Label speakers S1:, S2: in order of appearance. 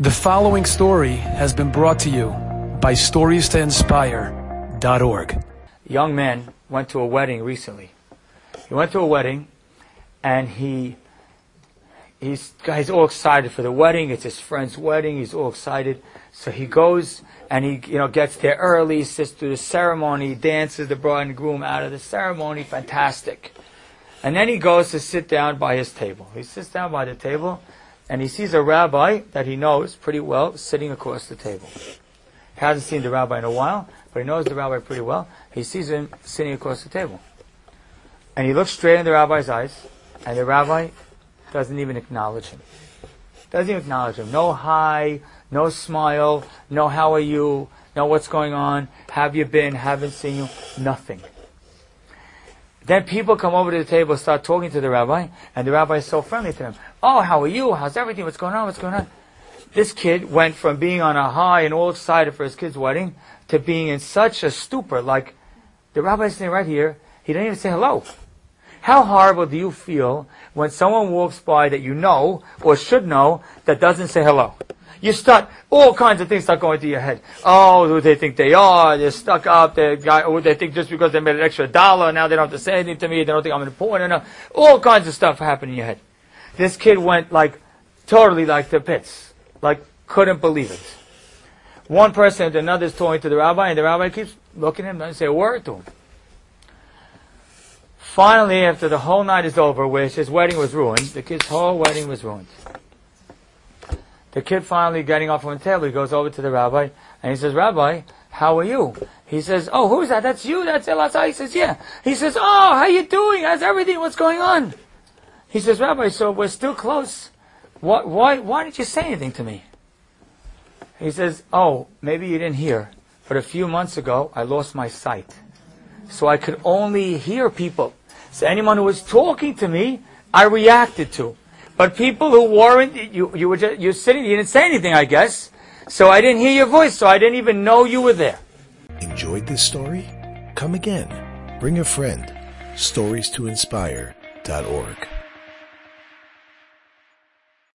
S1: The following story has been brought to you by StoriesToInspire.org.
S2: A young man went to a wedding recently. He went to a wedding and he he's he's all excited for the wedding. It's his friend's wedding. He's all excited. So he goes and he you know gets there early, sits through the ceremony, dances the bride and groom out of the ceremony. Fantastic. And then he goes to sit down by his table. He sits down by the table and he sees a rabbi that he knows pretty well sitting across the table. He hasn't seen the rabbi in a while, but he knows the rabbi pretty well. He sees him sitting across the table. And he looks straight in the rabbi's eyes, and the rabbi doesn't even acknowledge him. Doesn't even acknowledge him. No hi, no smile, no how are you, no what's going on, have you been, haven't seen you, nothing. Then people come over to the table, start talking to the rabbi, and the rabbi is so friendly to them. Oh, how are you? How's everything? What's going on? What's going on? This kid went from being on a high and all excited for his kid's wedding to being in such a stupor, like the rabbi's sitting right here, he didn't even say hello. How horrible do you feel when someone walks by that you know or should know that doesn't say hello? You start, all kinds of things start going through your head. Oh, who they think they are? They're stuck up. They or oh, they think just because they made an extra dollar, now they don't have to say anything to me. They don't think I'm important enough. All kinds of stuff happen in your head. This kid went like, totally like the pits. Like, couldn't believe it. One person to another is talking to the rabbi, and the rabbi keeps looking at him, doesn't say a word to him. Finally, after the whole night is over, which his wedding was ruined, the kid's whole wedding was ruined. The kid finally getting off from the table, he goes over to the rabbi and he says, Rabbi, how are you? He says, Oh, who's that? That's you? That's Elazar? He says, Yeah. He says, Oh, how you doing? How's everything? What's going on? He says, Rabbi, so we're still close. What, why, why didn't you say anything to me? He says, Oh, maybe you didn't hear, but a few months ago I lost my sight. So I could only hear people. So anyone who was talking to me, I reacted to. But people who weren't, you, you were just, you're sitting, you didn't say anything, I guess. So I didn't hear your voice, so I didn't even know you were there.
S3: Enjoyed this story? Come again. Bring a friend. Stories to inspire.org.